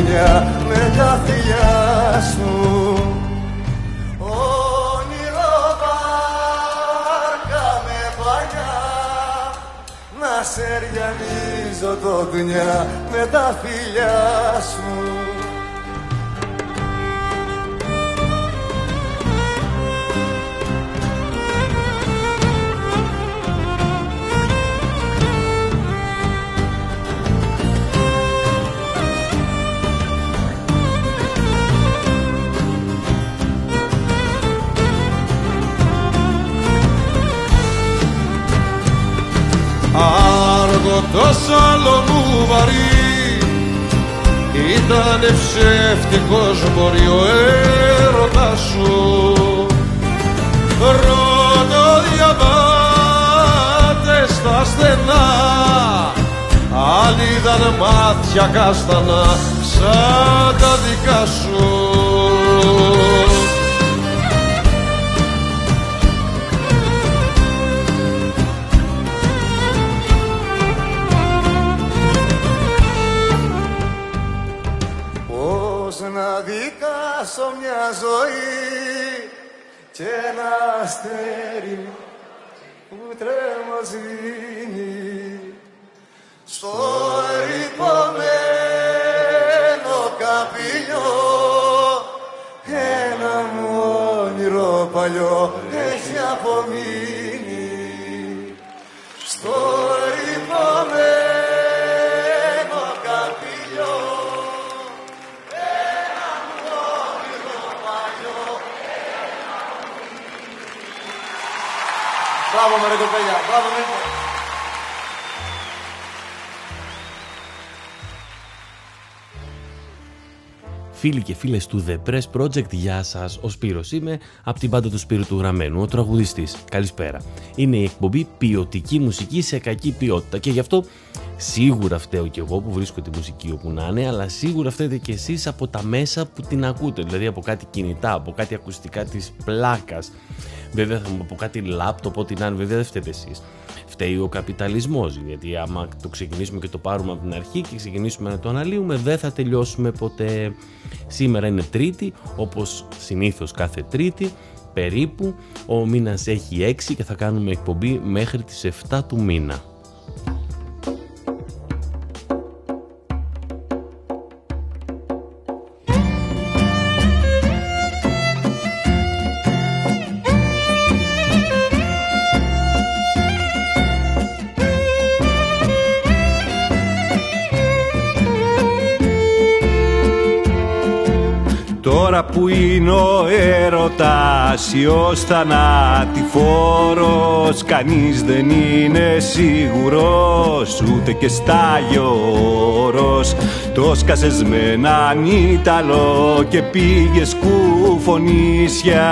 ριανίζω το δουλειά με τα φιλιά σου. Όνειρο βάρκα με παλιά να σε ριανίζω το δουλειά με τα φιλιά σου σαλονού βαρύ. Ήταν ψεύτικος μπορεί ο έρωτας σου. Ρώτα διαβάτες στα στενά. Άλλοι είδαν μάτια κάστανα σαν τα δικά σου ζωή και ένα αστέρι που τρέμο σβήνει στο ρηπωμένο καπηλιό. Ένα μου όνειρο παλιό έχει απομείνει στο ρηπωμένο Μπράβο με ρε κοπέλια, μπράβο με Φίλοι και φίλες του The Press Project, γεια σας. Ο Σπύρος είμαι, από την πάντα του Σπύρου του Γραμμένου, ο τραγουδιστής. Καλησπέρα. Είναι η εκπομπή ποιοτική μουσική σε κακή ποιότητα και γι' αυτό σίγουρα φταίω κι εγώ που βρίσκω τη μουσική όπου να είναι, αλλά σίγουρα φταίτε κι εσείς από τα μέσα που την ακούτε, δηλαδή από κάτι κινητά, από κάτι ακουστικά της πλάκας, βέβαια θα μου από κάτι λάπτοπ, ό,τι να είναι, βέβαια δεν φταίτε εσείς. Φταίει ο καπιταλισμός, γιατί άμα το ξεκινήσουμε και το πάρουμε από την αρχή και ξεκινήσουμε να το αναλύουμε, δεν θα τελειώσουμε ποτέ. Σήμερα είναι Τρίτη, όπως συνήθως κάθε Τρίτη, περίπου. Ο μήνας έχει 6 και θα κάνουμε εκπομπή μέχρι τις 7 του μήνα. Που είναι ο έρωτας ιός θανατηφόρος Κανείς δεν είναι σίγουρος ούτε και στάγιορος Το σκάσες με έναν Ιταλό και πήγες κουφονίσια.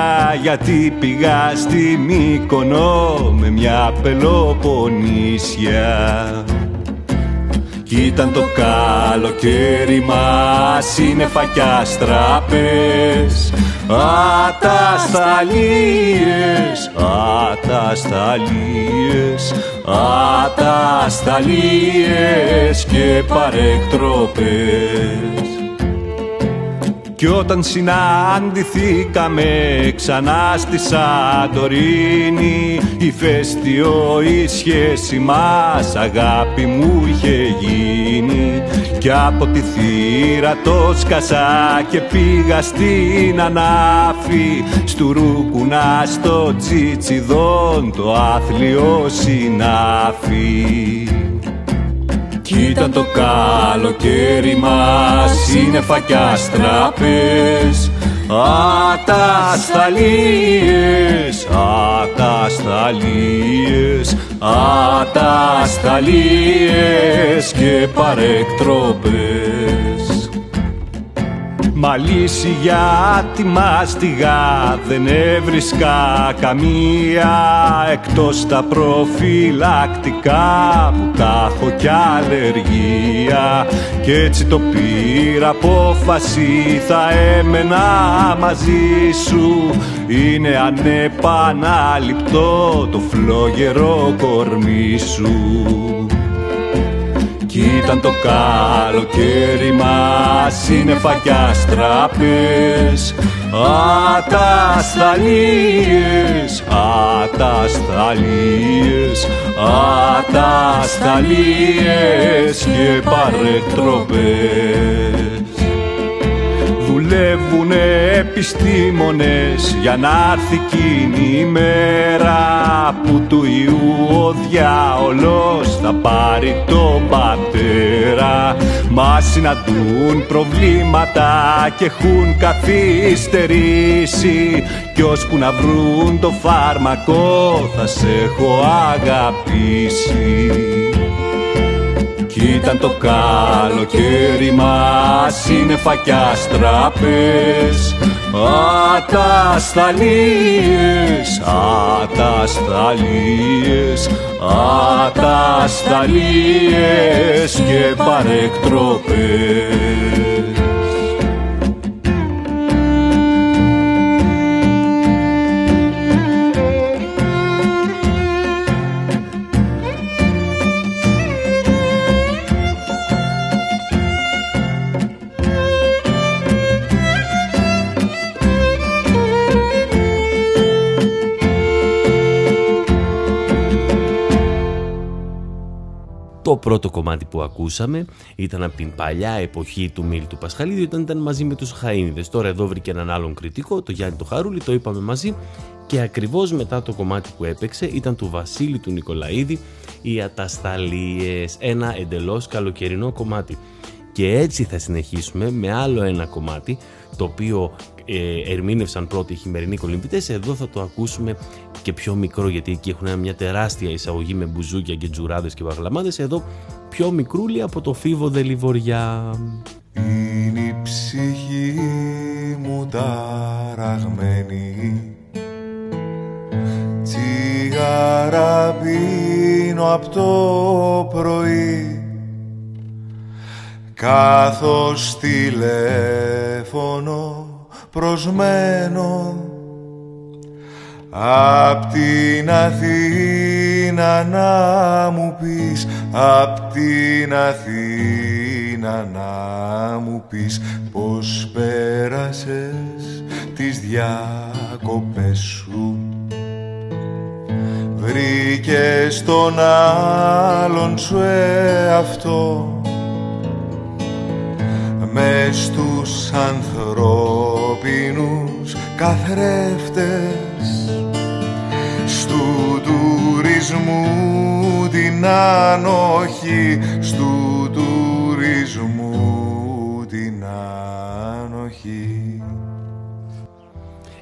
Γιατί πήγα στη Μύκονο με μια πελοπονίσια κι ήταν το καλοκαίρι μας σύννεφα κι αστραπές Ατασταλίες, ατασταλίες, ατασταλίες και παρεκτροπές κι όταν συναντηθήκαμε ξανά στη Σαντορίνη. Ηφαίστειο η σχέση μας αγάπη μου είχε γίνει. Κι από τη θύρα το σκασά και πήγα στην Ανάφη. Στου Ρούκουνα στο Τσιτσιδόν το άθλιο συνάφι κι ήταν το καλοκαίρι μας σύννεφα κι αστραπές Ατασταλίες, ατασταλίες, ατασταλίες και παρεκτροπές Μαλίσι για τη μάστιγα δεν έβρισκα καμία Εκτός τα προφυλακτικά που τα έχω κι αλλεργία. Κι έτσι το πήρα απόφαση θα έμενα μαζί σου. Είναι ανεπανάληπτο το φλόγερο κορμί σου. κι ήταν το καλοκαίρι μας σύννεφα κι αστραπές Ατασταλίες, ατασταλίες, ατασταλίες και παρεκτροπές δουλεύουν επιστήμονες για να έρθει εκείνη η μέρα που του Ιού ο διάολος θα πάρει τον πατέρα. Μας συναντούν προβλήματα και έχουν καθυστερήσει. Κι ώσπου να βρουν το φάρμακο θα σε έχω αγαπήσει. Κι ήταν το καλοκαίρι μας σύννεφα κι αστραπές Ατασταλίες, ατασταλίες, ατασταλίες και παρεκτροπές Το πρώτο κομμάτι που ακούσαμε ήταν από την παλιά εποχή του Μίλ του Πασχαλίδη όταν ήταν μαζί με τους Χαΐνιδες. Τώρα εδώ βρήκε έναν άλλον κριτικό, το Γιάννη το Χαρούλη, το είπαμε μαζί και ακριβώς μετά το κομμάτι που έπαιξε ήταν του Βασίλη του Νικολαίδη οι Ατασταλίες, ένα εντελώς καλοκαιρινό κομμάτι. Και έτσι θα συνεχίσουμε με άλλο ένα κομμάτι το οποίο ε, ερμήνευσαν πρώτοι οι χειμερινοί κολυμπητές. Εδώ θα το ακούσουμε και πιο μικρό γιατί εκεί έχουν μια τεράστια εισαγωγή με μπουζούκια και τζουράδες και βαγλαμάδες. Εδώ πιο μικρούλι από το φίβο δελιβοριά. Είναι η ψυχή μου ταραγμένη Τσιγάρα πίνω από το πρωί Καθώς τηλέφωνο προσμένο Απ' την Αθήνα να μου πεις Απ' την Αθήνα να μου πεις Πως πέρασες τις διακοπές σου. Βρήκες τον άλλον σου εαυτό Μες στους ανθρώπινους καθρέφτες Στου τουρισμού την άνοχη Στου τουρισμού την άνοχη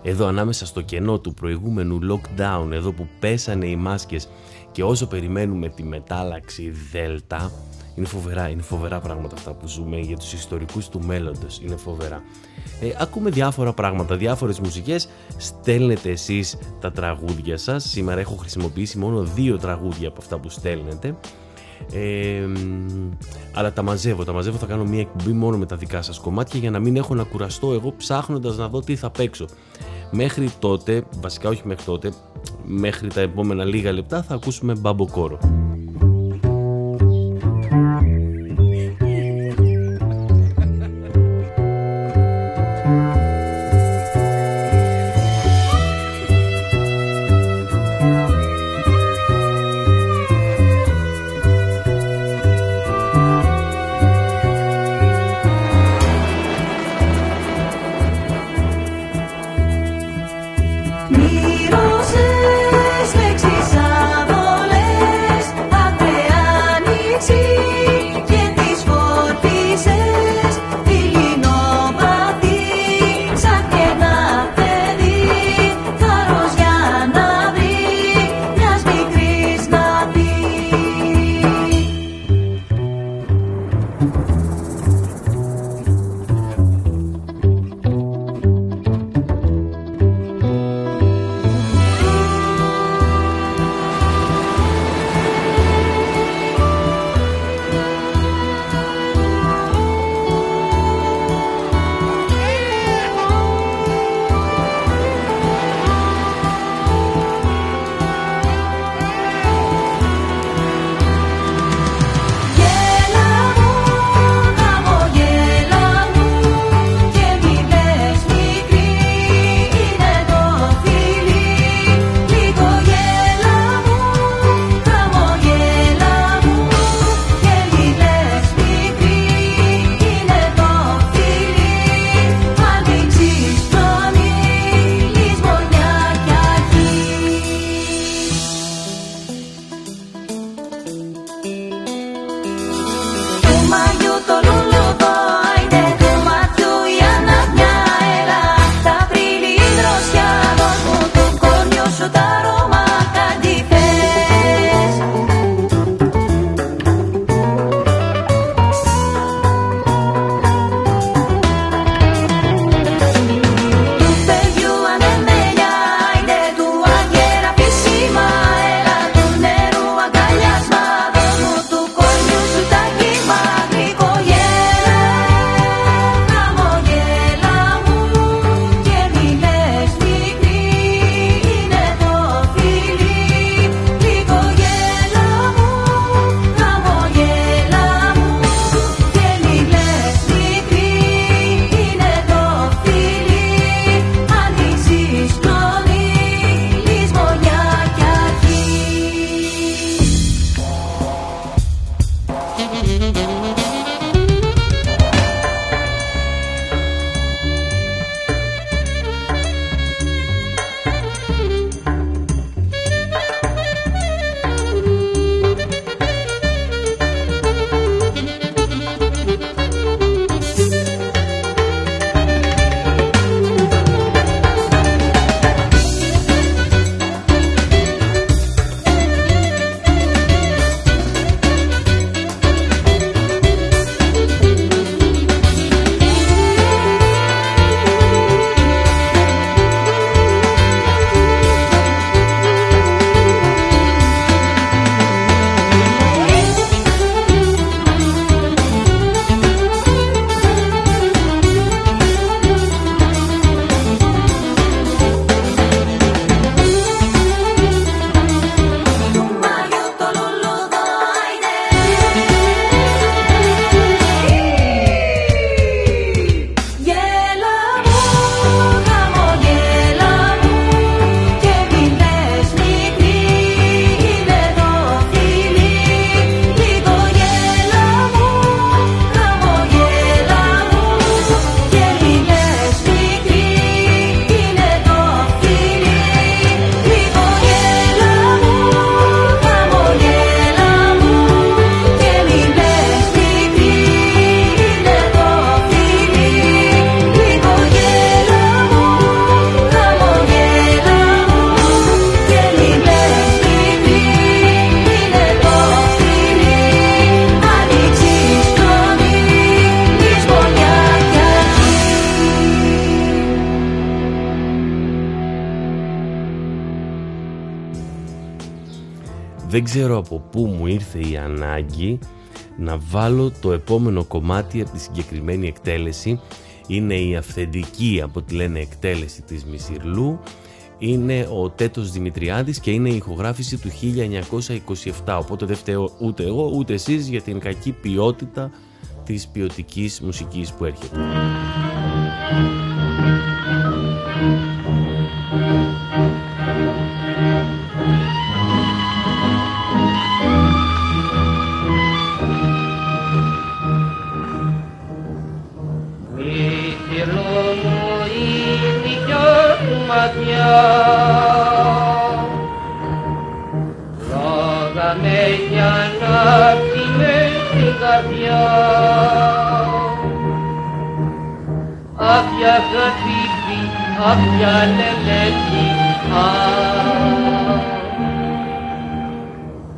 εδώ ανάμεσα στο κενό του προηγούμενου lockdown, εδώ που πέσανε οι μάσκες και όσο περιμένουμε τη μετάλλαξη Δέλτα, είναι φοβερά, είναι φοβερά πράγματα αυτά που ζούμε για τους ιστορικούς του μέλλοντος, είναι φοβερά. Ε, ακούμε διάφορα πράγματα, διάφορες μουσικές, στέλνετε εσείς τα τραγούδια σας, σήμερα έχω χρησιμοποιήσει μόνο δύο τραγούδια από αυτά που στέλνετε, ε, αλλά τα μαζεύω, τα μαζεύω, θα κάνω μια εκπομπή μόνο με τα δικά σας κομμάτια για να μην έχω να κουραστώ εγώ ψάχνοντας να δω τι θα παίξω. Μέχρι τότε, βασικά όχι μέχρι τότε, μέχρι τα επόμενα λίγα λεπτά θα ακούσουμε μπαμποκόρο. Από πού μου ήρθε η ανάγκη να βάλω το επόμενο κομμάτι από τη συγκεκριμένη εκτέλεση. Είναι η αυθεντική από τη λένε εκτέλεση της Μισιρλού είναι ο Τέτος Δημητριάδης και είναι η ηχογράφηση του 1927 οπότε δεν φταίω ούτε εγώ ούτε εσείς για την κακή ποιότητα της ποιοτικής μουσικής που έρχεται. Λόγαμε για να μες στην καρδιά. Άπια χατύπη, άπια λελέτη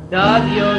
Τα δυο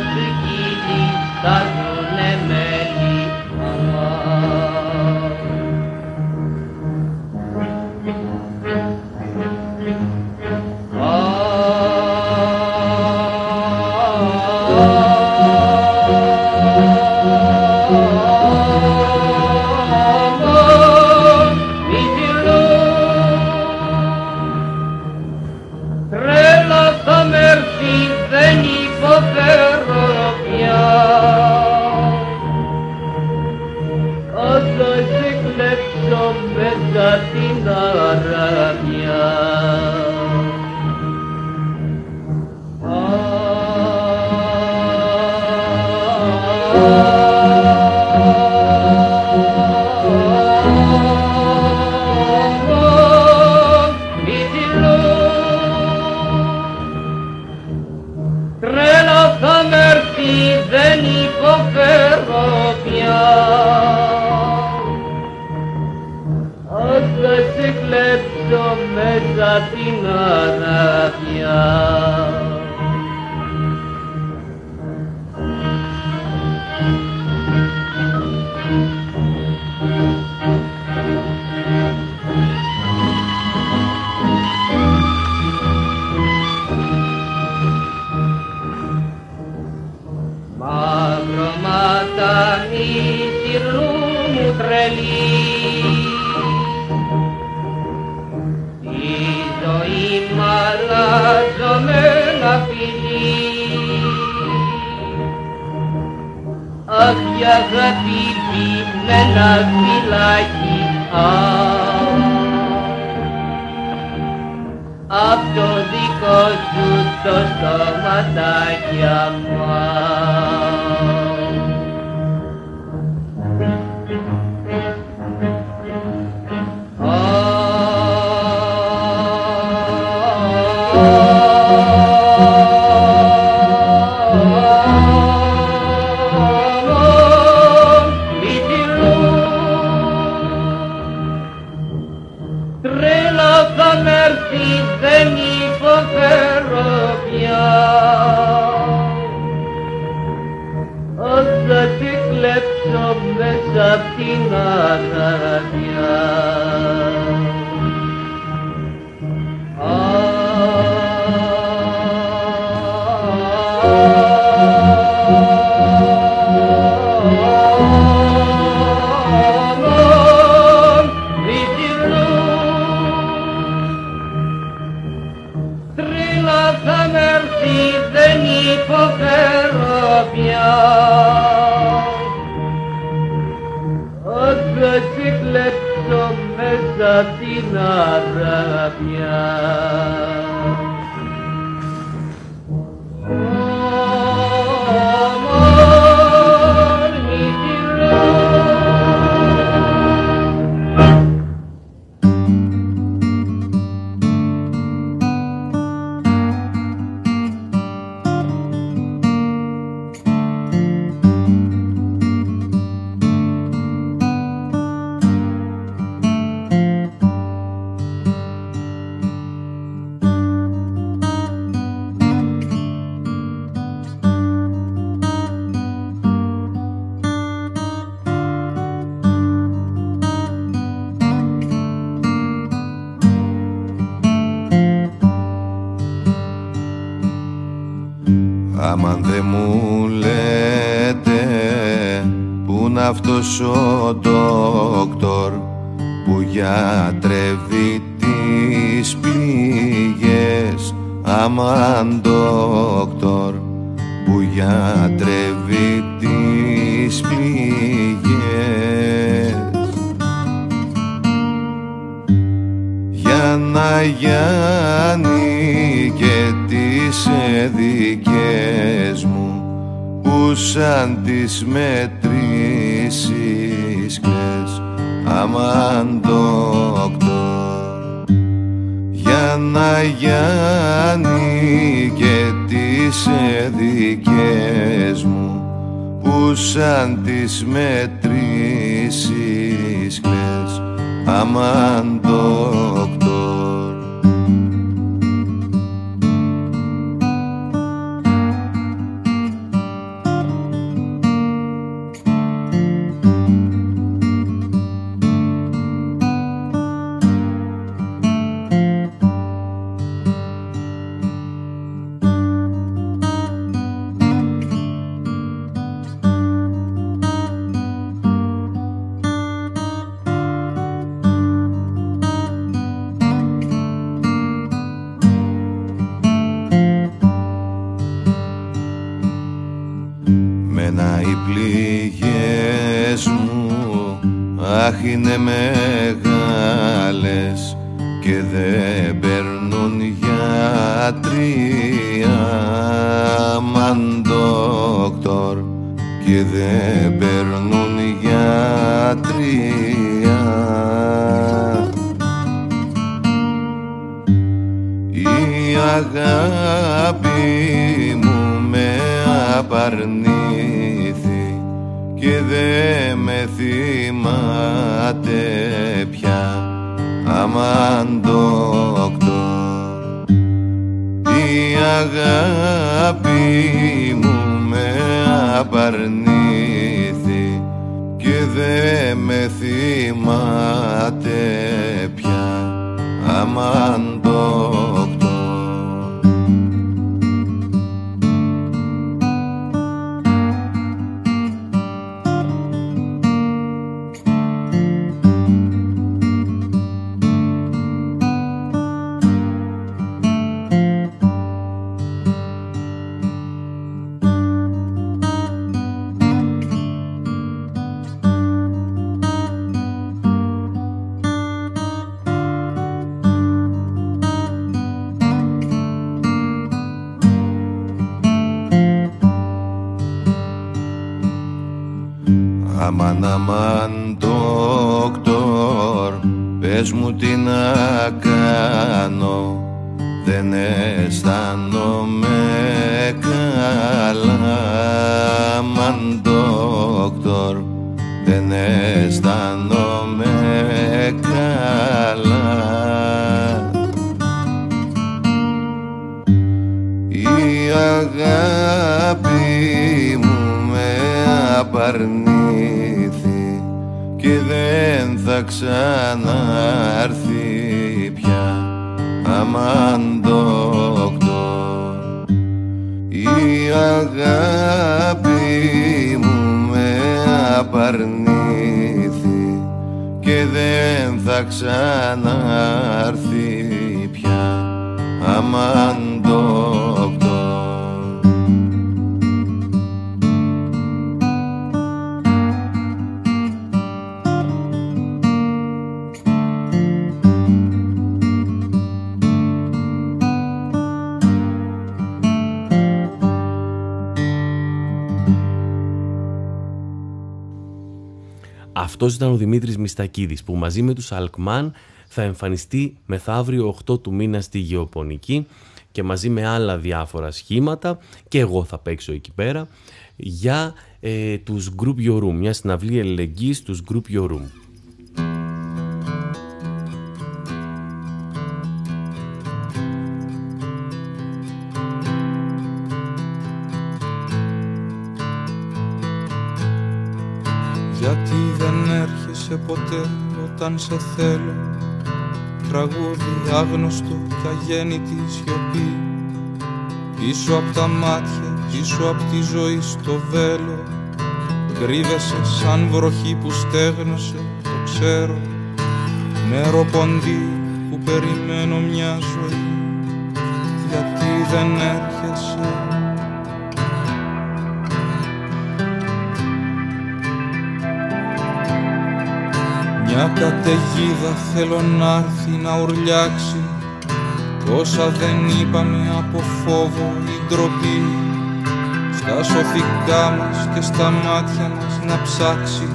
που σαν τις μετρήσεις κλαις αμάν δόκτωρ για να Γιάννη και τις δικές μου που σαν τις μετρήσεις κλαις αμάν Αμάν αμάν δόκτωρ Πες μου τι να κάνω Δεν αισθάνομαι καλά Αμάν δόκτωρ Δεν αισθάνομαι καλά η αγάπη μου με απαρνήθη και δεν θα ξανάρθει πια αμάν δόκτωρ. Η αγάπη μου με απαρνήθη και δεν θα ξανάρθει πια αμάν δόκτωρ Αυτός ήταν ο Δημήτρης Μιστακίδης που μαζί με τους Αλκμάν θα εμφανιστεί μεθαύριο 8 του μήνα στη Γεωπονική και μαζί με άλλα διάφορα σχήματα και εγώ θα παίξω εκεί πέρα για ε, τους Group Your Room, μια συναυλή ελεγγύης τους Group Your Room. Ποτέ όταν σε θέλω Τραγούδι άγνωστο και αγέννητη σιωπή. Πίσω από τα μάτια Ζήσου απ' τη ζωή στο βέλο Κρύβεσαι σαν βροχή που στέγνωσε, το ξέρω. Νερό ποντί που περιμένω μια ζωή Γιατί δεν έρχεσαι Μια καταιγίδα θέλω να έρθει να ουρλιάξει. Τόσα δεν είπαμε από φόβο ή ντροπή. Στα σωθικά μας και στα μάτια μας να ψάξει.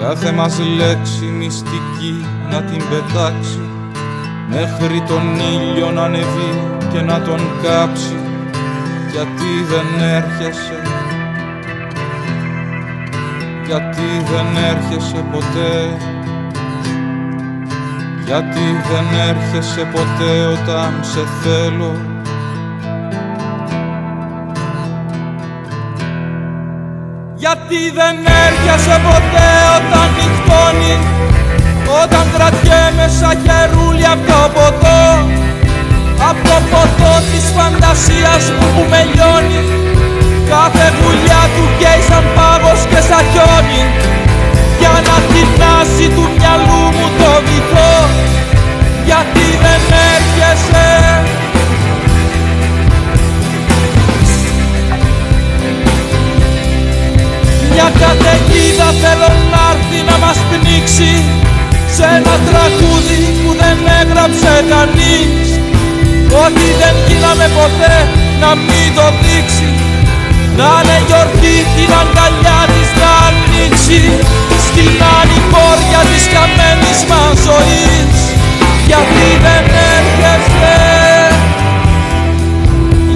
Κάθε μας λέξη μυστική να την πετάξει. Μέχρι τον ήλιο να ανεβεί και να τον κάψει. Γιατί δεν έρχεσαι; Γιατί δεν έρχεσαι ποτέ; Γιατί δεν έρχεσαι ποτέ όταν σε θέλω. Γιατί δεν έρχεσαι ποτέ όταν νυχτώνει Όταν κρατιέμαι σαν χερούλι απ' το ποτό. Απ' το ποτό της φαντασίας μου που με λιώνει Κάθε γουλιά του καίει σαν πάγος και σαν χιόνι Για να τεινάσει του μυαλού μου το βυθό Γιατί δεν έρχεσαι Μια καταιγίδα θέλω να έρθει να μας πνίξει Σε ένα τραγούδι που δεν έγραψε κανείς. Ότι δεν γίναμε ποτέ να μην το δείξει Να είναι γιορτή την αγκαλιά της να ανοίξει Στην άλλη πόρια της καμένης μας ζωής. Γιατί δεν έρχεσαι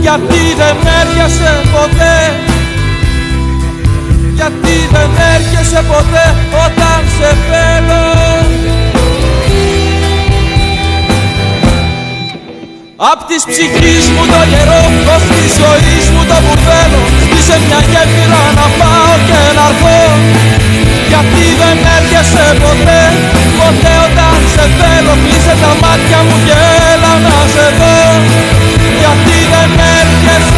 Γιατί δεν έρχεσαι ποτέ. Γιατί δεν έρχεσαι ποτέ όταν σε θέλω. Απ' της ψυχής μου το γερό, ως της ζωής μου το μπουρδέλο Είσαι μια γέφυρα να πάω και να έρθω Γιατί δεν έρχεσαι ποτέ, ποτέ όταν σε θέλω Κλείσε τα μάτια μου και έλα να σε δω. Γιατί δεν έρχεσαι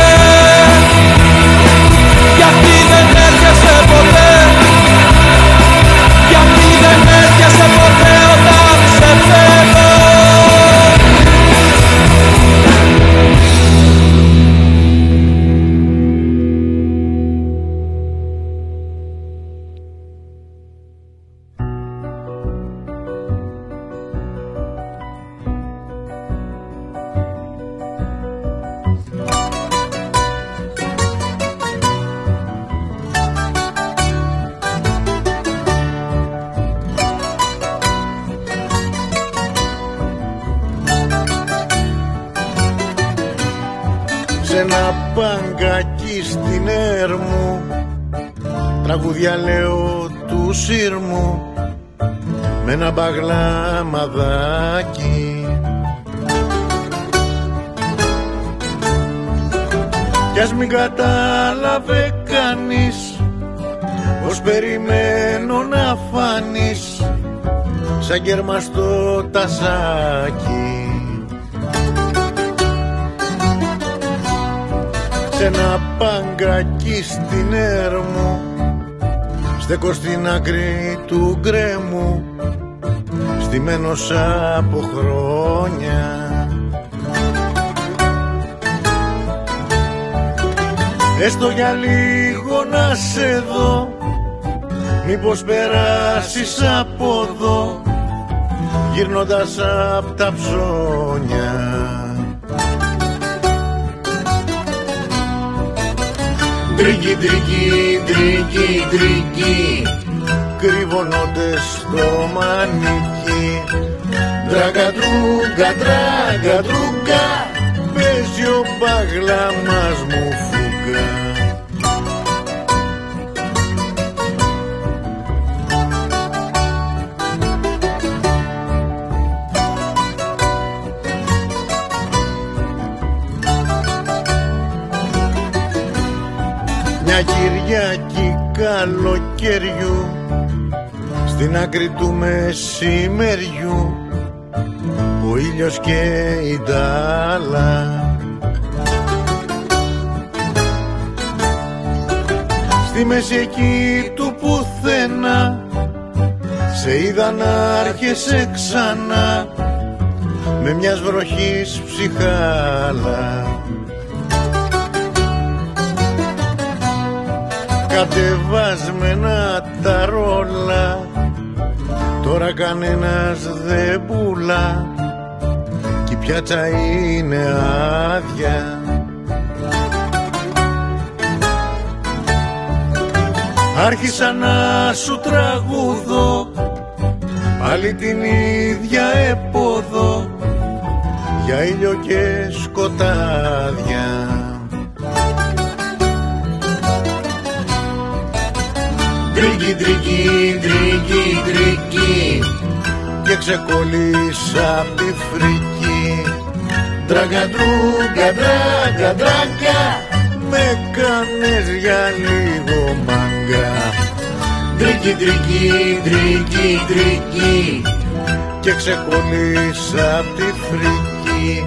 άκρη του γκρέμου στημένος από χρόνια. Έστω για λίγο να σε δω Μήπως περάσεις από εδώ Γυρνώντας απ' τα ψώνια. Τρίκι, τρίκι, τρίκι, τρίκι Κρύβονται στο μανίκι. Τράγκα, τρούγκα, τράγκα, τρούγκα Παίζει ο μπαγλαμάς μου φούγκα. Μια Κυριακή καλοκαιριού Στην άκρη του μεσημεριού Ο ήλιος και η ντάλα. Στη μέση εκεί του πουθενά Σε είδα να άρχεσαι ξανά Με μιας βροχής ψυχάλα. Κατεβάσμενα τα ρόλα Τώρα κανένας δεν πουλά Κι η πιάτσα είναι άδεια. Άρχισα να σου τραγουδώ Πάλι την ίδια επόδο Για ήλιο και σκοτάδια. Τρίκι, τρίκι, τρίκι, τρίκι Και ξεκόλλησα απ' τη φρίκη Τράγκα, τρούγκα, τράγκα, τράγκα μ' έκανες για λίγο μάγκα. Τρίκι, τρίκι, τρίκι, τρίκι. Και ξεκόλλησα απ' τη φρίκη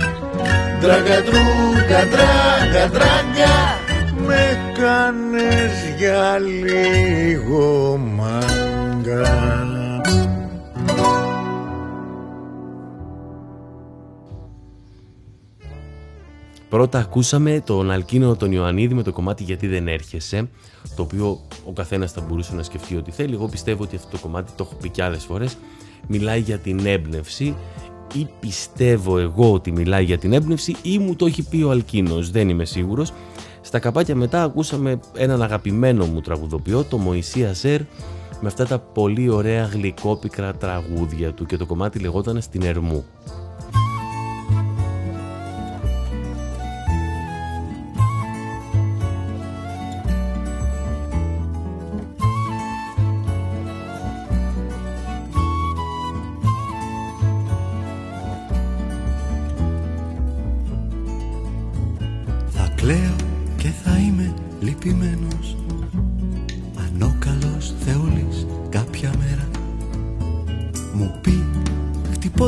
Τράγκα, τρούγκα, τράγκα, τράγκα Με κάνες για λίγο μάγκα Πρώτα ακούσαμε τον Αλκίνο τον Ιωαννίδη με το κομμάτι «Γιατί δεν έρχεσαι», το οποίο ο καθένας θα μπορούσε να σκεφτεί ό,τι θέλει. Εγώ πιστεύω ότι αυτό το κομμάτι, το έχω πει και άλλες φορές, μιλάει για την έμπνευση ή πιστεύω εγώ ότι μιλάει για την έμπνευση ή μου το έχει πει ο Αλκίνος, δεν είμαι σίγουρος. Στα καπάκια μετά ακούσαμε έναν αγαπημένο μου τραγουδοποιό, το Μωυσία Σερ, με αυτά τα πολύ ωραία γλυκόπικρα τραγούδια του και το κομμάτι λεγόταν «Στην Ερμού».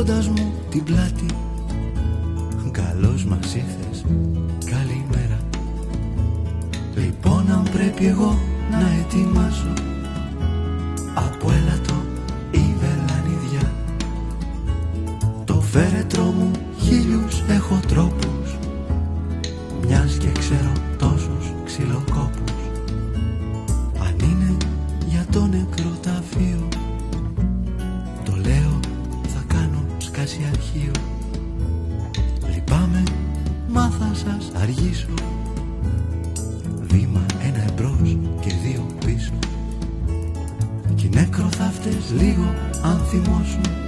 σηκώνοντας μου την Καλώς μας ήρθες, καλημέρα. Λοιπόν αν πρέπει εγώ να ετοιμάσω Από έλατο ή βελανιδιά. Το φέρετρο μου χίλιους έχω τρόπους. Μιας και ξέρω τόσους ξυλοκόπους. αργήσω. Βήμα ένα εμπρός και δύο πίσω. Κι νεκροθαύτες λίγο αν θυμώσουν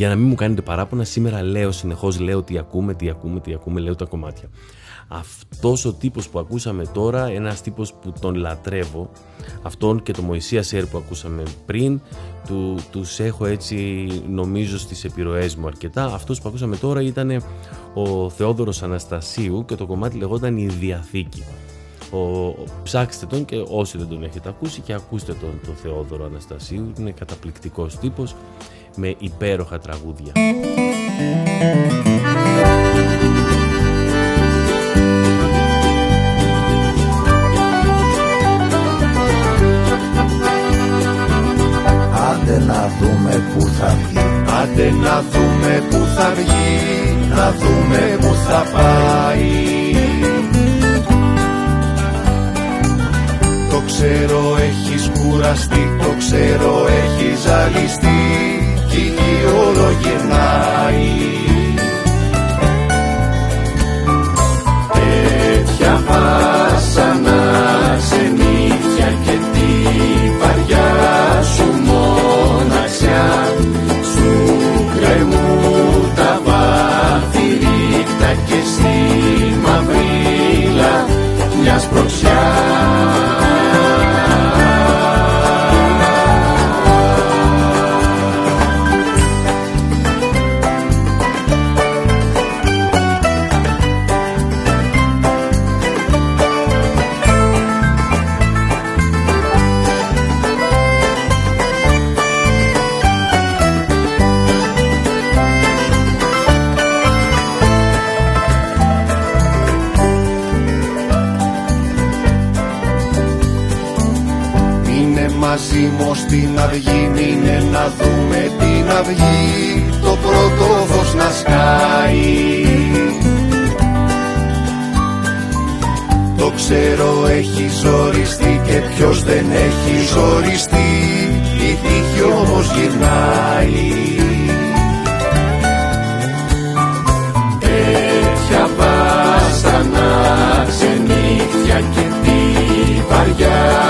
Για να μην μου κάνετε παράπονα, σήμερα λέω συνεχώς λέω τι ακούμε, τι ακούμε, τι ακούμε, λέω τα κομμάτια. Αυτός ο τύπος που ακούσαμε τώρα, ένας τύπος που τον λατρεύω, αυτόν και το Μωυσία Σέρ που ακούσαμε πριν, του, τους έχω έτσι νομίζω στις επιρροές μου αρκετά. Αυτός που ακούσαμε τώρα ήταν ο Θεόδωρος Αναστασίου και το κομμάτι λεγόταν «Η Διαθήκη». Ο, ψάξτε τον και όσοι δεν τον έχετε ακούσει και ακούστε τον, τον Θεόδωρο Αναστασίου. Είναι καταπληκτικός τύπος με υπέροχα τραγούδια. Άντε να δούμε που θα βγει Άντε να δούμε που θα βγει, να δούμε που θα πάει. Το ξέρω έχεις κουραστεί, το ξέρω έχεις ζαλιστεί κι η γη όλο γυρνάει. Τέτοια βάσανα ξενύχια και τη βαριά σου μοναξιά σου κρεμού τα βάθη ρίχτα και στη μαυρίλα μιας σπροξιά. Μείνε μαζί μου στην αυγή, μείνε να δούμε την αυγή το πρώτο φως να σκάει. Το ξέρω έχει ζοριστεί και ποιος δεν έχει ζοριστεί η τύχη όμως γυρνάει. Τέτοια βάσανα ξενύχια και τη βαριά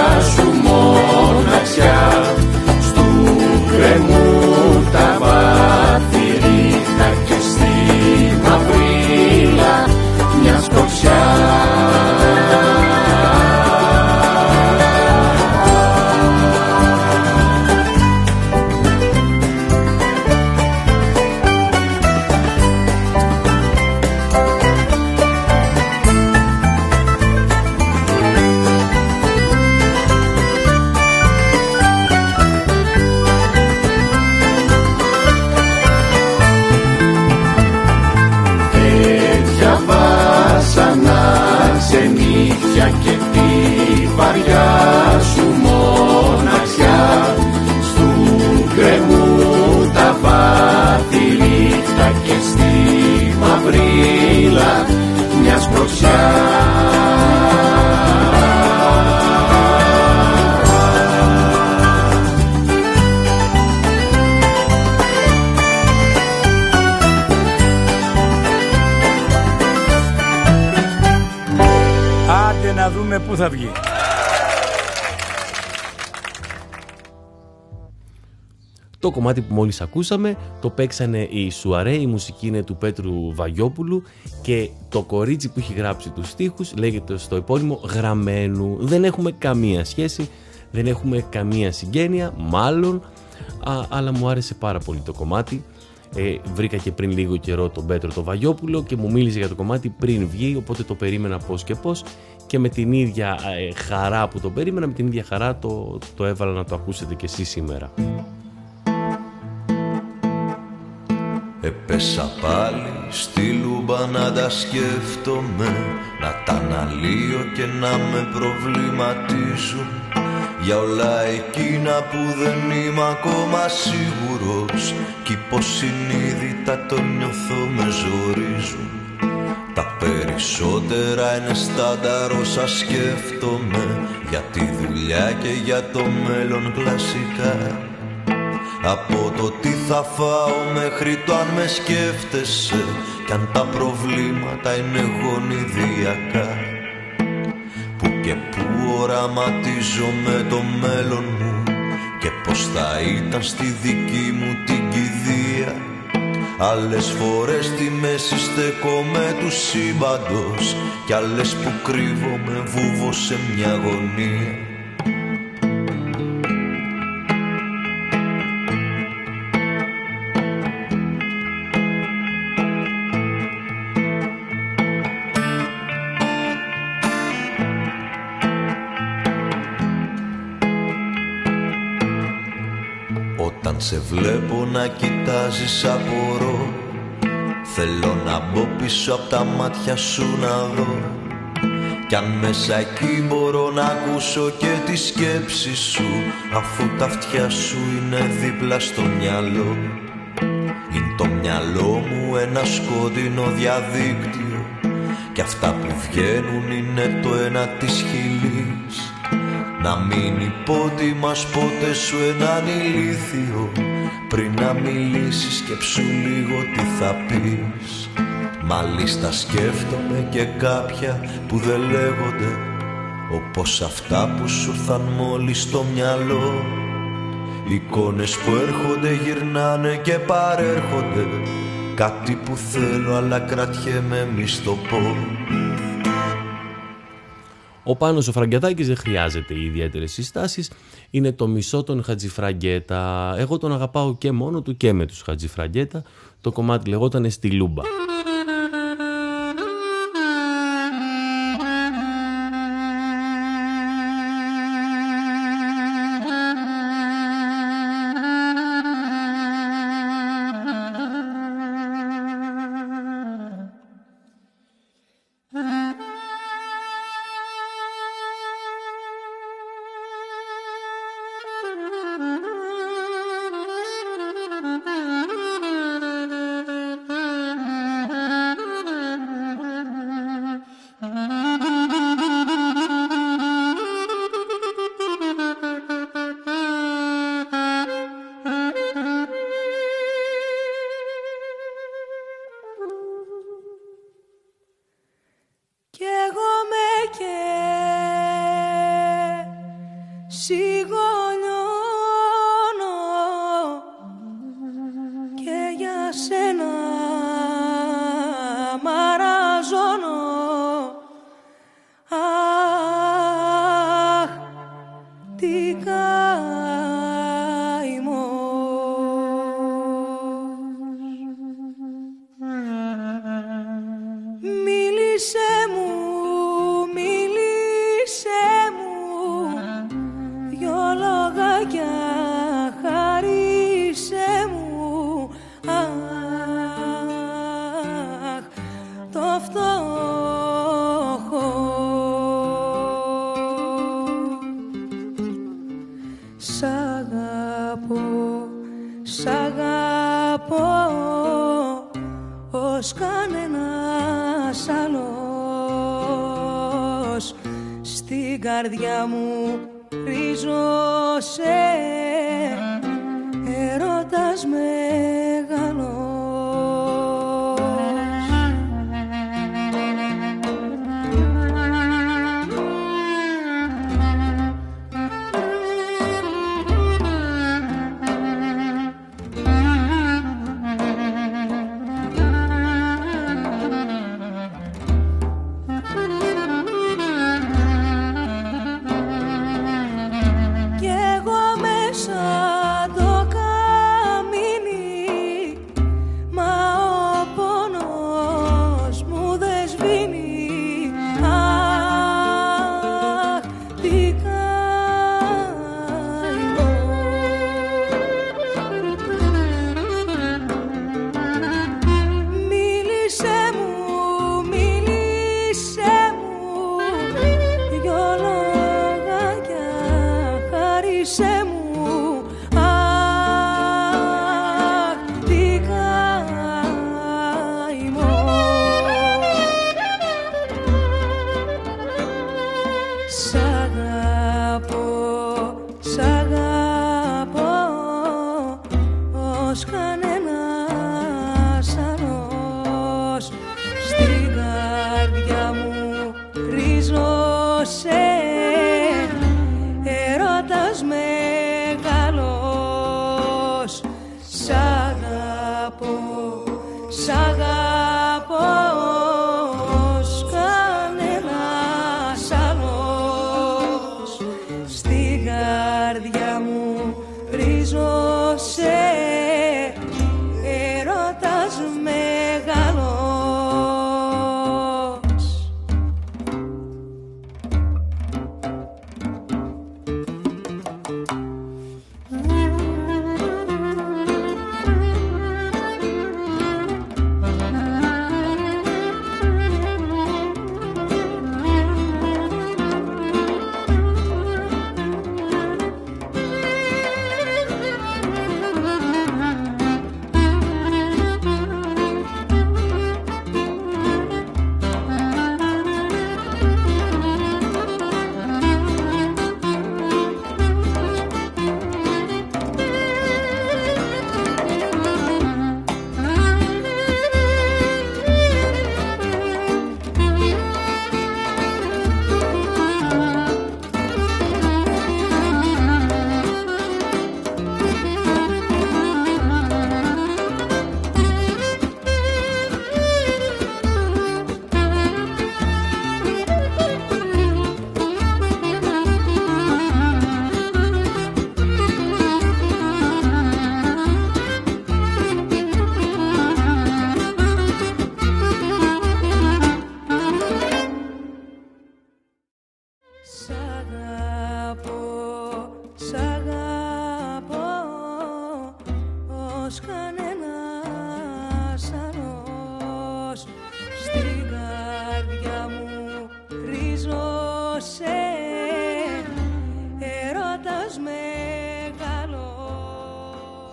κομμάτι που μόλις ακούσαμε το παίξανε οι Σουαρέ, η μουσική είναι του Πέτρου Βαγιόπουλου και το κορίτσι που έχει γράψει τους στίχους λέγεται στο επώνυμο Γραμμένου. Δεν έχουμε καμία σχέση, δεν έχουμε καμία συγγένεια, μάλλον, α, αλλά μου άρεσε πάρα πολύ το κομμάτι. Ε, βρήκα και πριν λίγο καιρό τον Πέτρο το Βαγιόπουλο και μου μίλησε για το κομμάτι πριν βγει, οπότε το περίμενα πώς και πώς και με την ίδια ε, χαρά που το περίμενα, με την ίδια χαρά το, το έβαλα να το ακούσετε και εσείς σήμερα. Έπεσα πάλι στη λούμπα να τα σκέφτομαι Να τα αναλύω και να με προβληματίζουν. Για όλα εκείνα που δεν είμαι ακόμα σίγουρος Κι υποσυνείδητα το νιώθω με ζορίζουν. Τα περισσότερα είναι στάνταρ όσα σκέφτομαι Για τη δουλειά και για το μέλλον κλασικά από το τι θα φάω μέχρι το αν με σκέφτεσαι. Κι αν τα προβλήματα είναι γονιδιακά. Που και που οραματίζω με το μέλλον μου. Και πως θα ήταν στη δική μου την κηδεία. Άλλες φορές στη μέση στέκομαι τους σύμπαντος. Κι άλλες που κρύβομαι βούβω σε μια γωνία σε βλέπω να κοιτάζεις απορώ. Θέλω να μπω πίσω από τα μάτια σου να δω Κι αν μέσα εκεί μπορώ να ακούσω και τη σκέψη σου Αφού τα αυτιά σου είναι δίπλα στο μυαλό. Είναι το μυαλό μου ένα σκοτεινό διαδίκτυο. Κι αυτά που βγαίνουν είναι το ένα της χιλής να μην υπότιμας ποτέ σου έναν ηλίθιο. Πριν να μιλήσεις σκέψου λίγο τι θα πεις. Μάλιστα σκέφτομαι και κάποια που δεν λέγονται Όπως αυτά που σου ήρθαν μόλις στο μυαλό. Εικόνες που έρχονται γυρνάνε και παρέρχονται. Κάτι που θέλω αλλά κρατιέμαι μη στο πω ο Πάνος ο Φραγκετάκης δεν χρειάζεται ιδιαίτερες συστάσεις. Είναι το μισό των Χατζηφραγκέτα. Εγώ τον αγαπάω και μόνο του και με τους Χατζηφραγκέτα. Το κομμάτι λεγόταν «Στη Λούμπα».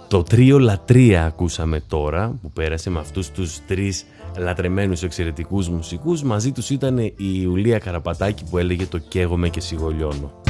Το τρίο Λατρεία ακούσαμε τώρα που πέρασε με αυτούς τους τρεις λατρεμένους εξαιρετικούς μουσικούς. Μαζί τους ήταν η Ιουλία Καραπατάκη που έλεγε το «Καίγομαι και σιγολιώνω».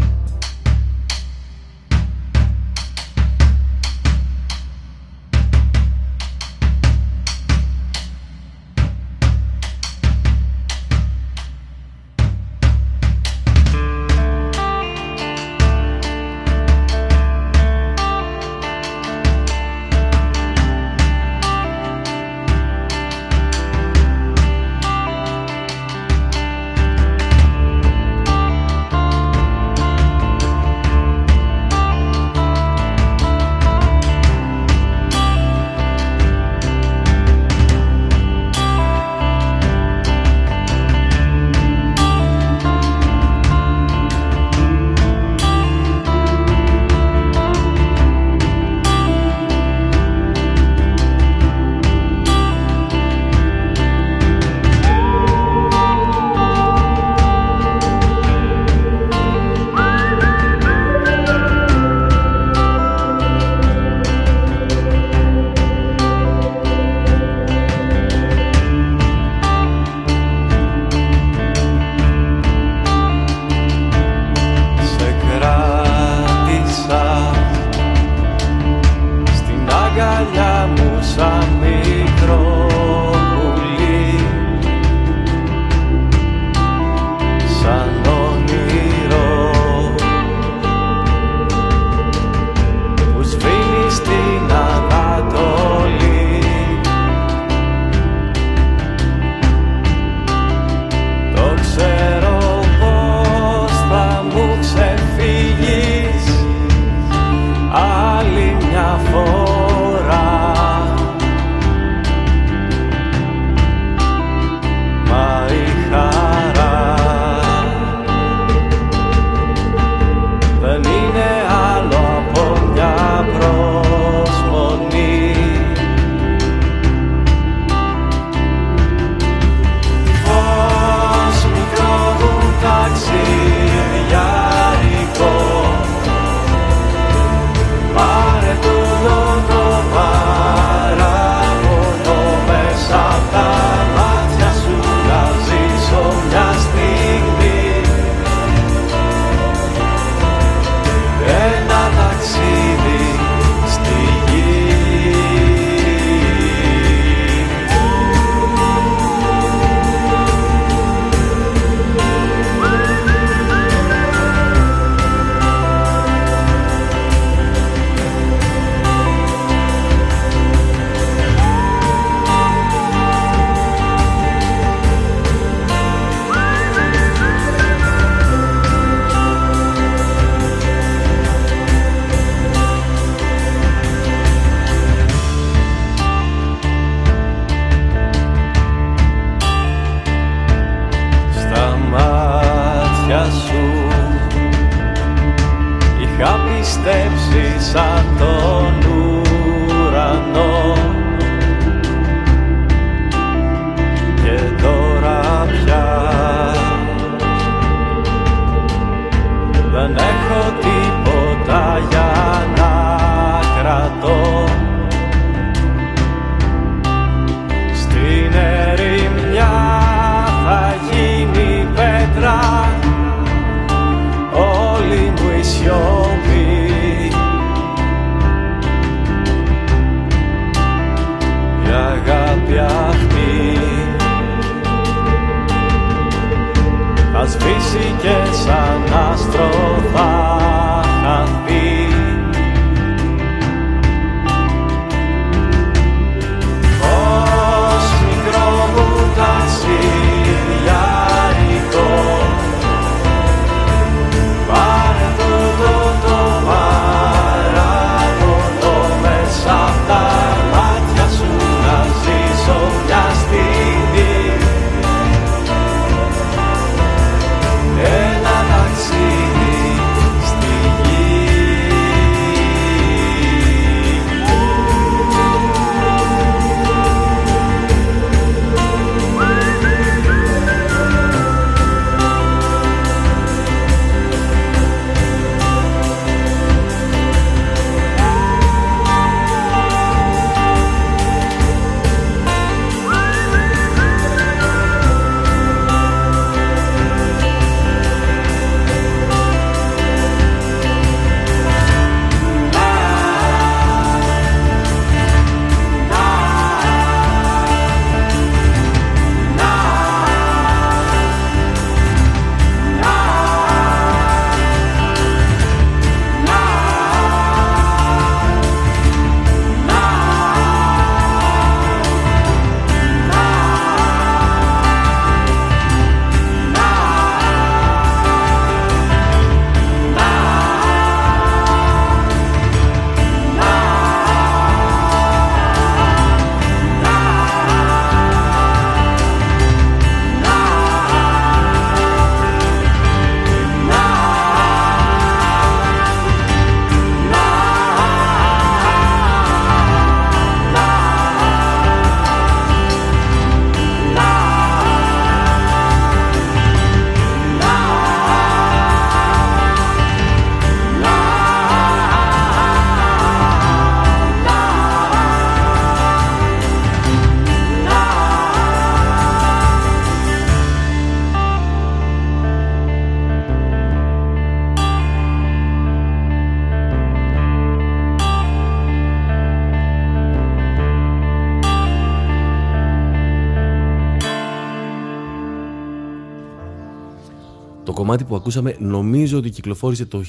Κομμάτι που ακούσαμε νομίζω ότι κυκλοφόρησε το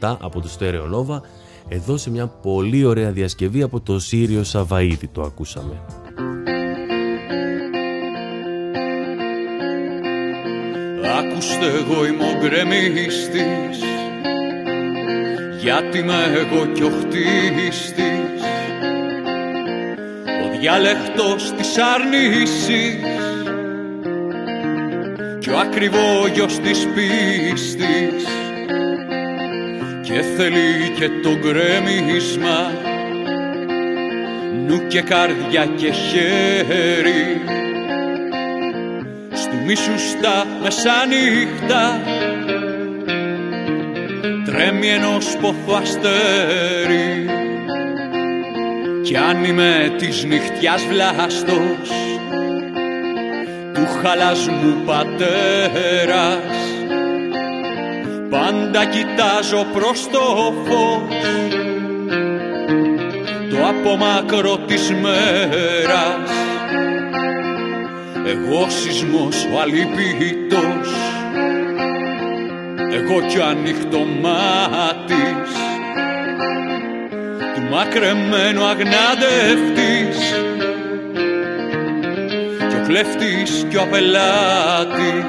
1997 από το Stereo Nova εδώ σε μια πολύ ωραία διασκευή από το Σύριο Σαβαΐδη το ακούσαμε. Άκουστε εγώ είμαι ο γκρεμίστης Γιατί είμαι εγώ κι ο χτίστης Ο διάλεκτος της αρνήσης Κι ο ακριβόγιος της πίστης. Και θέλει και το γκρεμίσμα Νου και καρδιά και χέρι. Στου μίσους στα μεσάνυχτα Τρέμει ενός πόθου αστέρι. Κι αν είμαι της νυχτιάς βλάστος Του χαλασμού πατέρας. Πάντα κοιτάζω προς το φως Το απομακρό της μέρας. Εγώ σεισμός ο αλήπητος Εγώ κι ο ανοιχτό μάτης Του μακρεμένου αγνάδευτης Κι ο κλέφτης κι ο απελάτης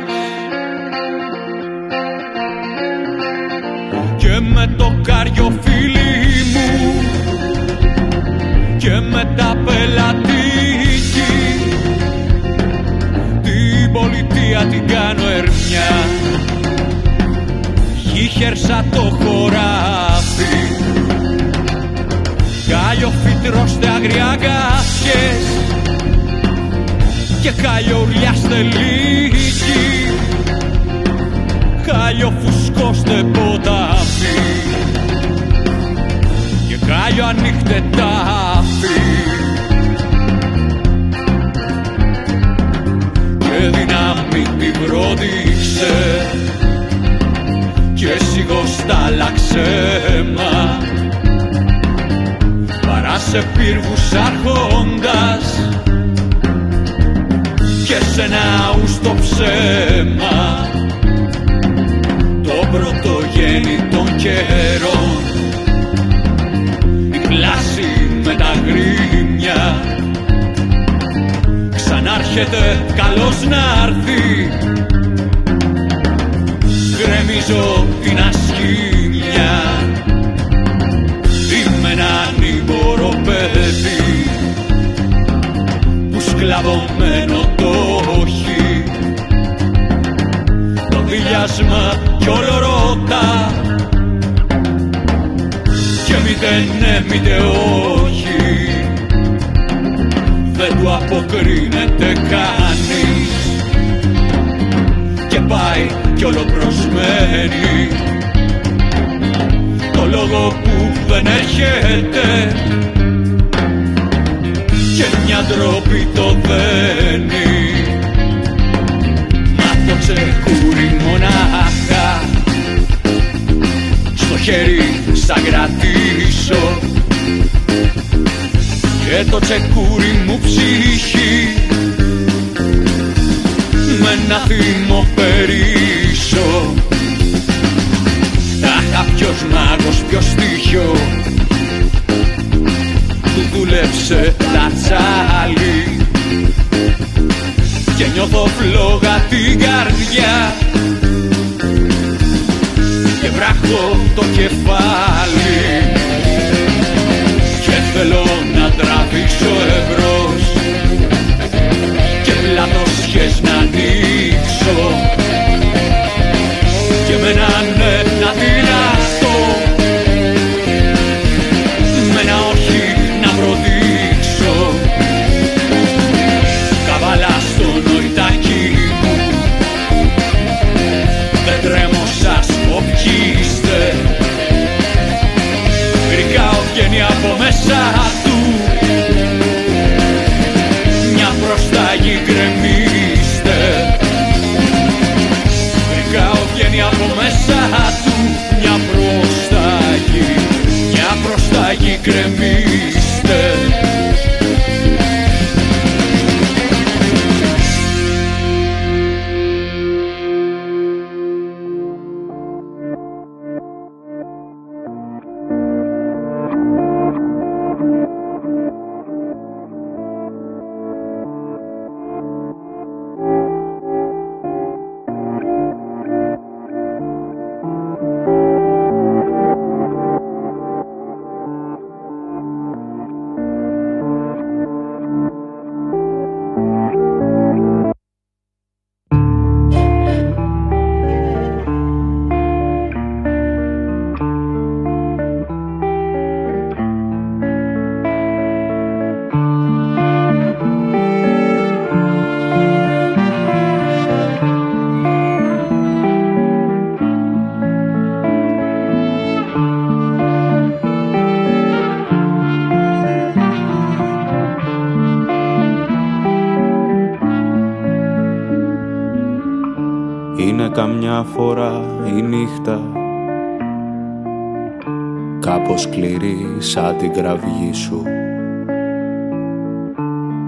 Και με το κάριο φίλι μου Και με τα πελατική την πολιτεία την κάνω ερμιά. Χίχερσα το χωράφι. Κάλιο φυτρός αγριά γάσκες Και κάλιο ουρλιάστε λίγη Κάλιο φουσκώστε ποτάμι Και κάλιο ανοίχτε τάφι και δύναμη την πρόδειξε. Και σιγοστάλαξε μα. Παρά σε πύργους αρχόντας και σε ναού στο ψέμα. Το πρωτογέννη των καιρών. Η πλάση με τα γρήμια. Ξανάρχεται καλός να έρθει. Γκρεμίζω την ασκήμια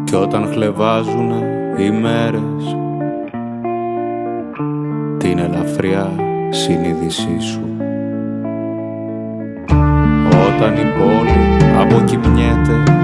και όταν χλεβάζουν οι μέρες την ελαφριά συνείδησή σου. Όταν η πόλη αποκυμνιέται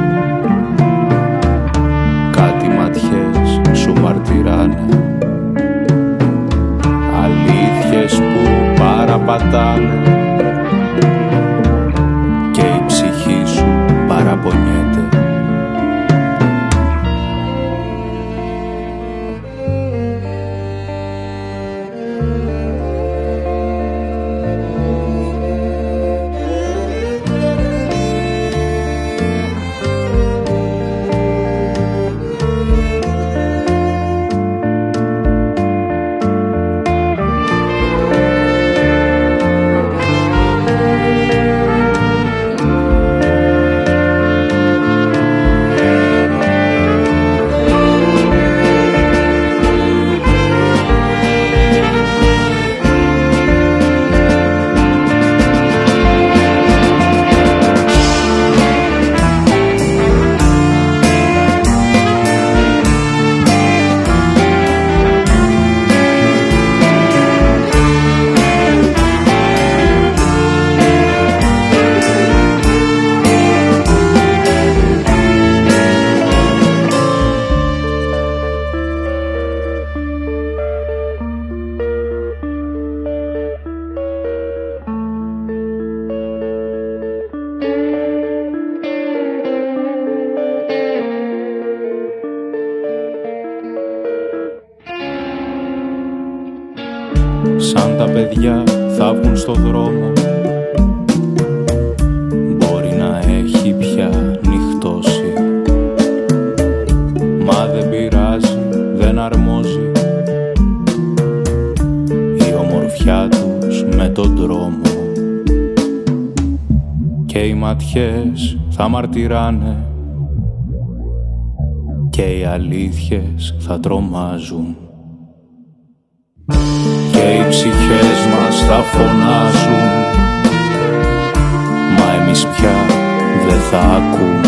στο δρόμο. Μπορεί να έχει πια νυχτώσει. Μα δεν πειράζει, δεν αρμόζει. Η ομορφιά τους με τον δρόμο Και οι ματιές θα μαρτυράνε. Και οι αλήθειες θα τρομάζουν ψυχές μας θα φωνάζουν. Μα εμείς πια δεν θα ακούμε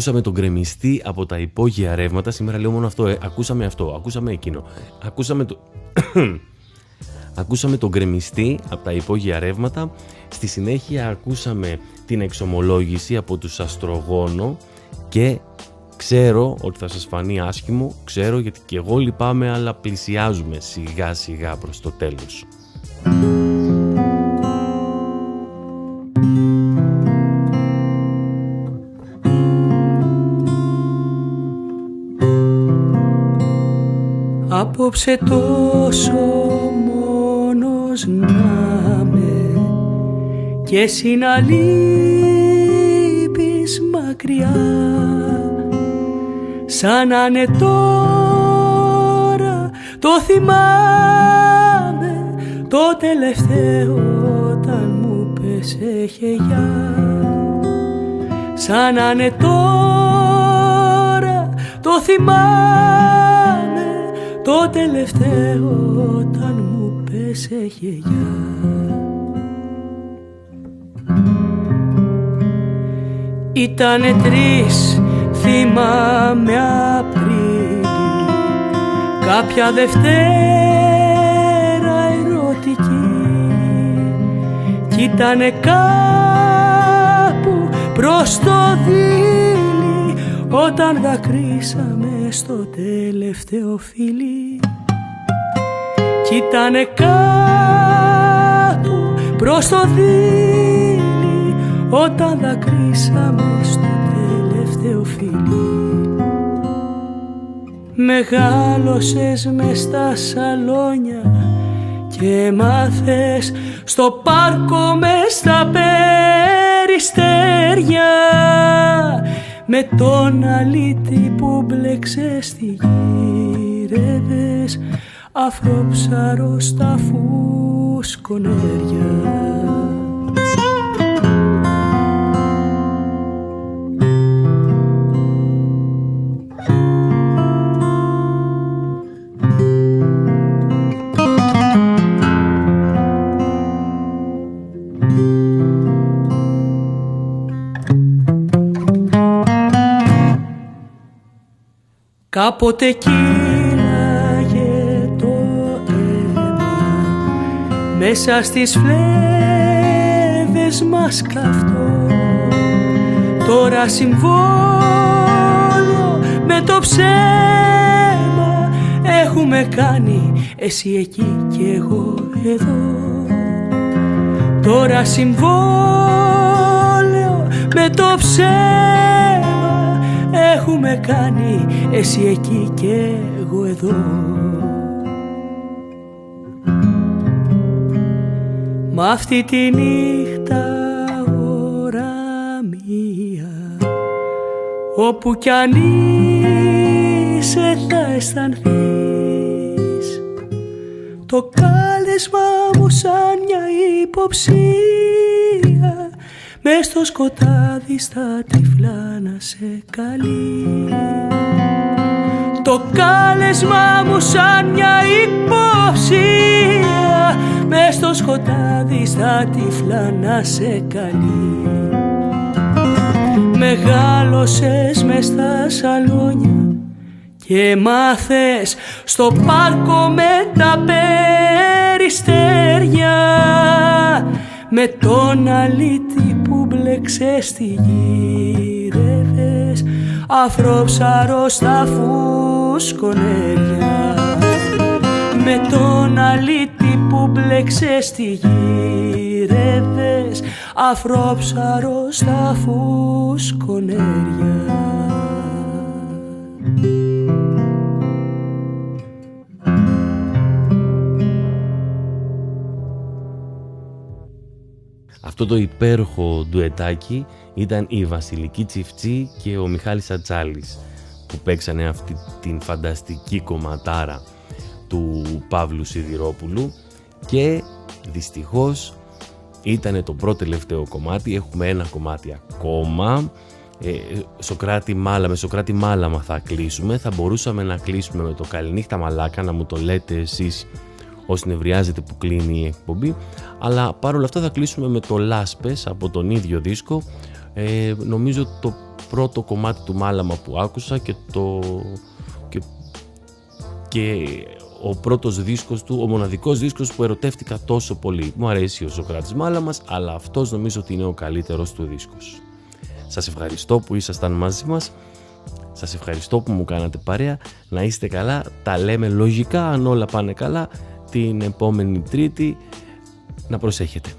Ακούσαμε τον γκρεμιστή από τα υπόγεια ρεύματα. Σήμερα λέω μόνο αυτό. Ε. Ακούσαμε αυτό. Ακούσαμε εκείνο. Ακούσαμε το. Ακούσαμε τον γκρεμιστή από τα υπόγεια ρεύματα. Στη συνέχεια ακούσαμε την εξομολόγηση από τους Αστρογόνο και ξέρω ότι θα σας φανεί άσχημο, ξέρω γιατί και εγώ λυπάμαι αλλά πλησιάζουμε σιγά σιγά προς το τέλος. Απόψε τόσο μόνος να με. Και εσύ να λείπεις μακριά σαν να είναι τώρα το θυμάμαι το τελευταίο όταν μου πέσε χεγιά σαν να είναι τώρα το θυμάμαι το τελευταίο όταν μου πέσε γελιά Ήτανε τρεις θυμάμαι Απρίλη. Κάποια Δευτέρα ερωτική. Κι ήτανε κάπου προς το δίλη όταν δακρύσαμε στο τελευταίο φίλι. Κι ήτανε κάπου προς το δίλη όταν δακρύσαμε στο τελευταίο φίλι. Μεγάλωσες μες στα σαλόνια και μάθες στο πάρκο μες στα περιστέρια με τον αλήτη που μπλέξε στη γύρευες αφρόψαρος στα φουσκονέρια Κάποτε κύλαγε το αίμα. Μέσα στις φλέβες μας καυτό. Τώρα συμβόλο με το ψέμα έχουμε κάνει. Εσύ εκεί και εγώ εδώ. Τώρα συμβόλαιο με το ψέμα έχουμε κάνει εσύ εκεί και εγώ εδώ. Μ' αυτή τη νύχτα ώρα μία όπου κι αν είσαι θα αισθανθείς. Το κάλεσμα μου σαν μια υποψία μες στο σκοτάδι στα τυφλά να σε καλεί το κάλεσμα μου σαν μια υποψία μες στο σκοτάδι στα τυφλά να σε καλεί. Μεγάλωσες μες στα σαλόνια και μάθες στο πάρκο με τα περιστέρια. Με τον αλήτη που μπλέξε στη γύρευες αφρόψαρο στα φουσκονέρια. Με τον αλήτη που μπλέξε στη γύρευες. Αφρόψαρο στα φουσκονέρια. Αυτό το υπέροχο ντουετάκι ήταν η Βασιλική Τσιφτσή και ο Μιχάλης Ατσάλης που παίξανε αυτή την φανταστική κομματάρα του Παύλου Σιδηρόπουλου και δυστυχώς ήταν το πρώτο τελευταίο κομμάτι, έχουμε ένα κομμάτι ακόμα. Ε, Σοκράτη Μάλα, με Σοκράτη Μάλαμα θα κλείσουμε. Θα μπορούσαμε να κλείσουμε με το Καληνύχτα Μαλάκα να μου το λέτε εσείς όσοι νευριάζετε που κλείνει η εκπομπή. Αλλά παρόλα αυτά θα κλείσουμε με το Λάσπες από τον ίδιο δίσκο ε, νομίζω το πρώτο κομμάτι του Μάλαμα που άκουσα και το και, και ο πρώτος δίσκος του, ο μοναδικός δίσκος που ερωτεύτηκα τόσο πολύ. Μου αρέσει ο Σοκράτης Μάλαμας, αλλά αυτός νομίζω ότι είναι ο καλύτερος του δίσκος. Σας ευχαριστώ που ήσασταν μαζί μας. Σας ευχαριστώ που μου κάνατε παρέα. Να είστε καλά. Τα λέμε λογικά αν όλα πάνε καλά την επόμενη Τρίτη. Να προσέχετε.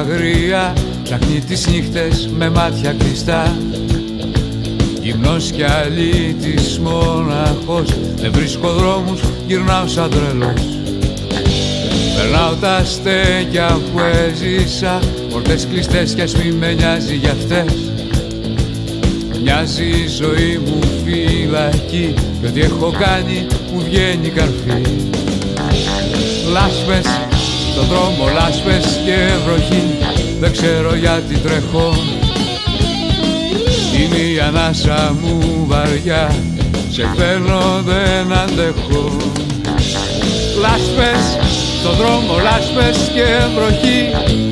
Αγρία Ψάχνει τις νύχτες με μάτια κλειστά. Γυμνός κι αλήτης μοναχός Δεν βρίσκω δρόμους, γυρνάω σαν τρελός. Περνάω τα στέκια που έζησα Πορτές κλειστές κι ας μη με νοιάζει για αυτές. Μοιάζει η ζωή μου φυλακή Κι ό,τι έχω κάνει μου βγαίνει καρφί. Λάσπες στον δρόμο λάσπες και βροχή. Δεν ξέρω γιατί τρέχω. Είναι η ανάσα μου βαριά Σε φέρνω δεν αντέχω. Λάσπες στον δρόμο λάσπες και βροχή.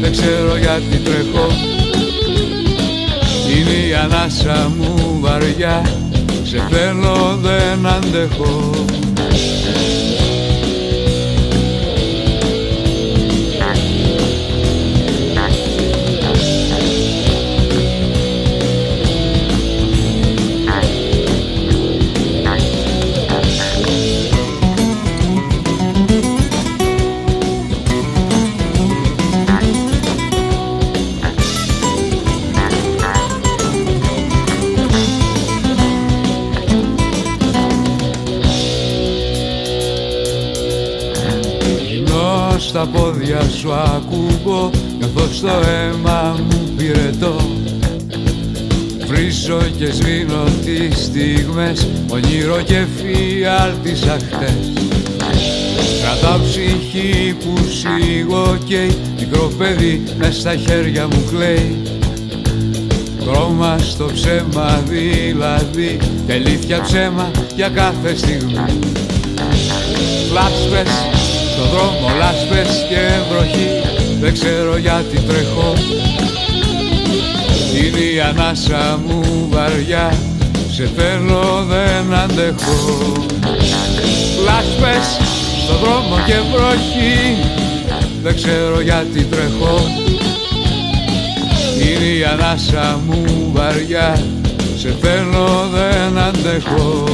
Δεν ξέρω γιατί τρέχω. Είναι η ανάσα μου βαριά Σε φέρνω δεν αντέχω τα πόδια σου ακούω καθώς το αίμα μου πυρετώ. Βρίζω και σβήνω τις στιγμές όνειρο και φιάλτισα χτες. Κρατάω ψυχή που σίγω και μικρό παιδί μες στα χέρια μου κλαίει. Χρώμα στο ψέμα δηλαδή και αλήθεια ψέμα για κάθε στιγμή. Λάσπες, στο δρόμο λάσπες και βροχή δεν ξέρω γιατί τρέχω. Είναι η ανάσα μου βαριά σε θέλω δεν αντέχω. Λάσπες, στο δρόμο και βροχή δεν ξέρω γιατί τρέχω. Είναι η ανάσα μου βαριά σε θέλω δεν αντέχω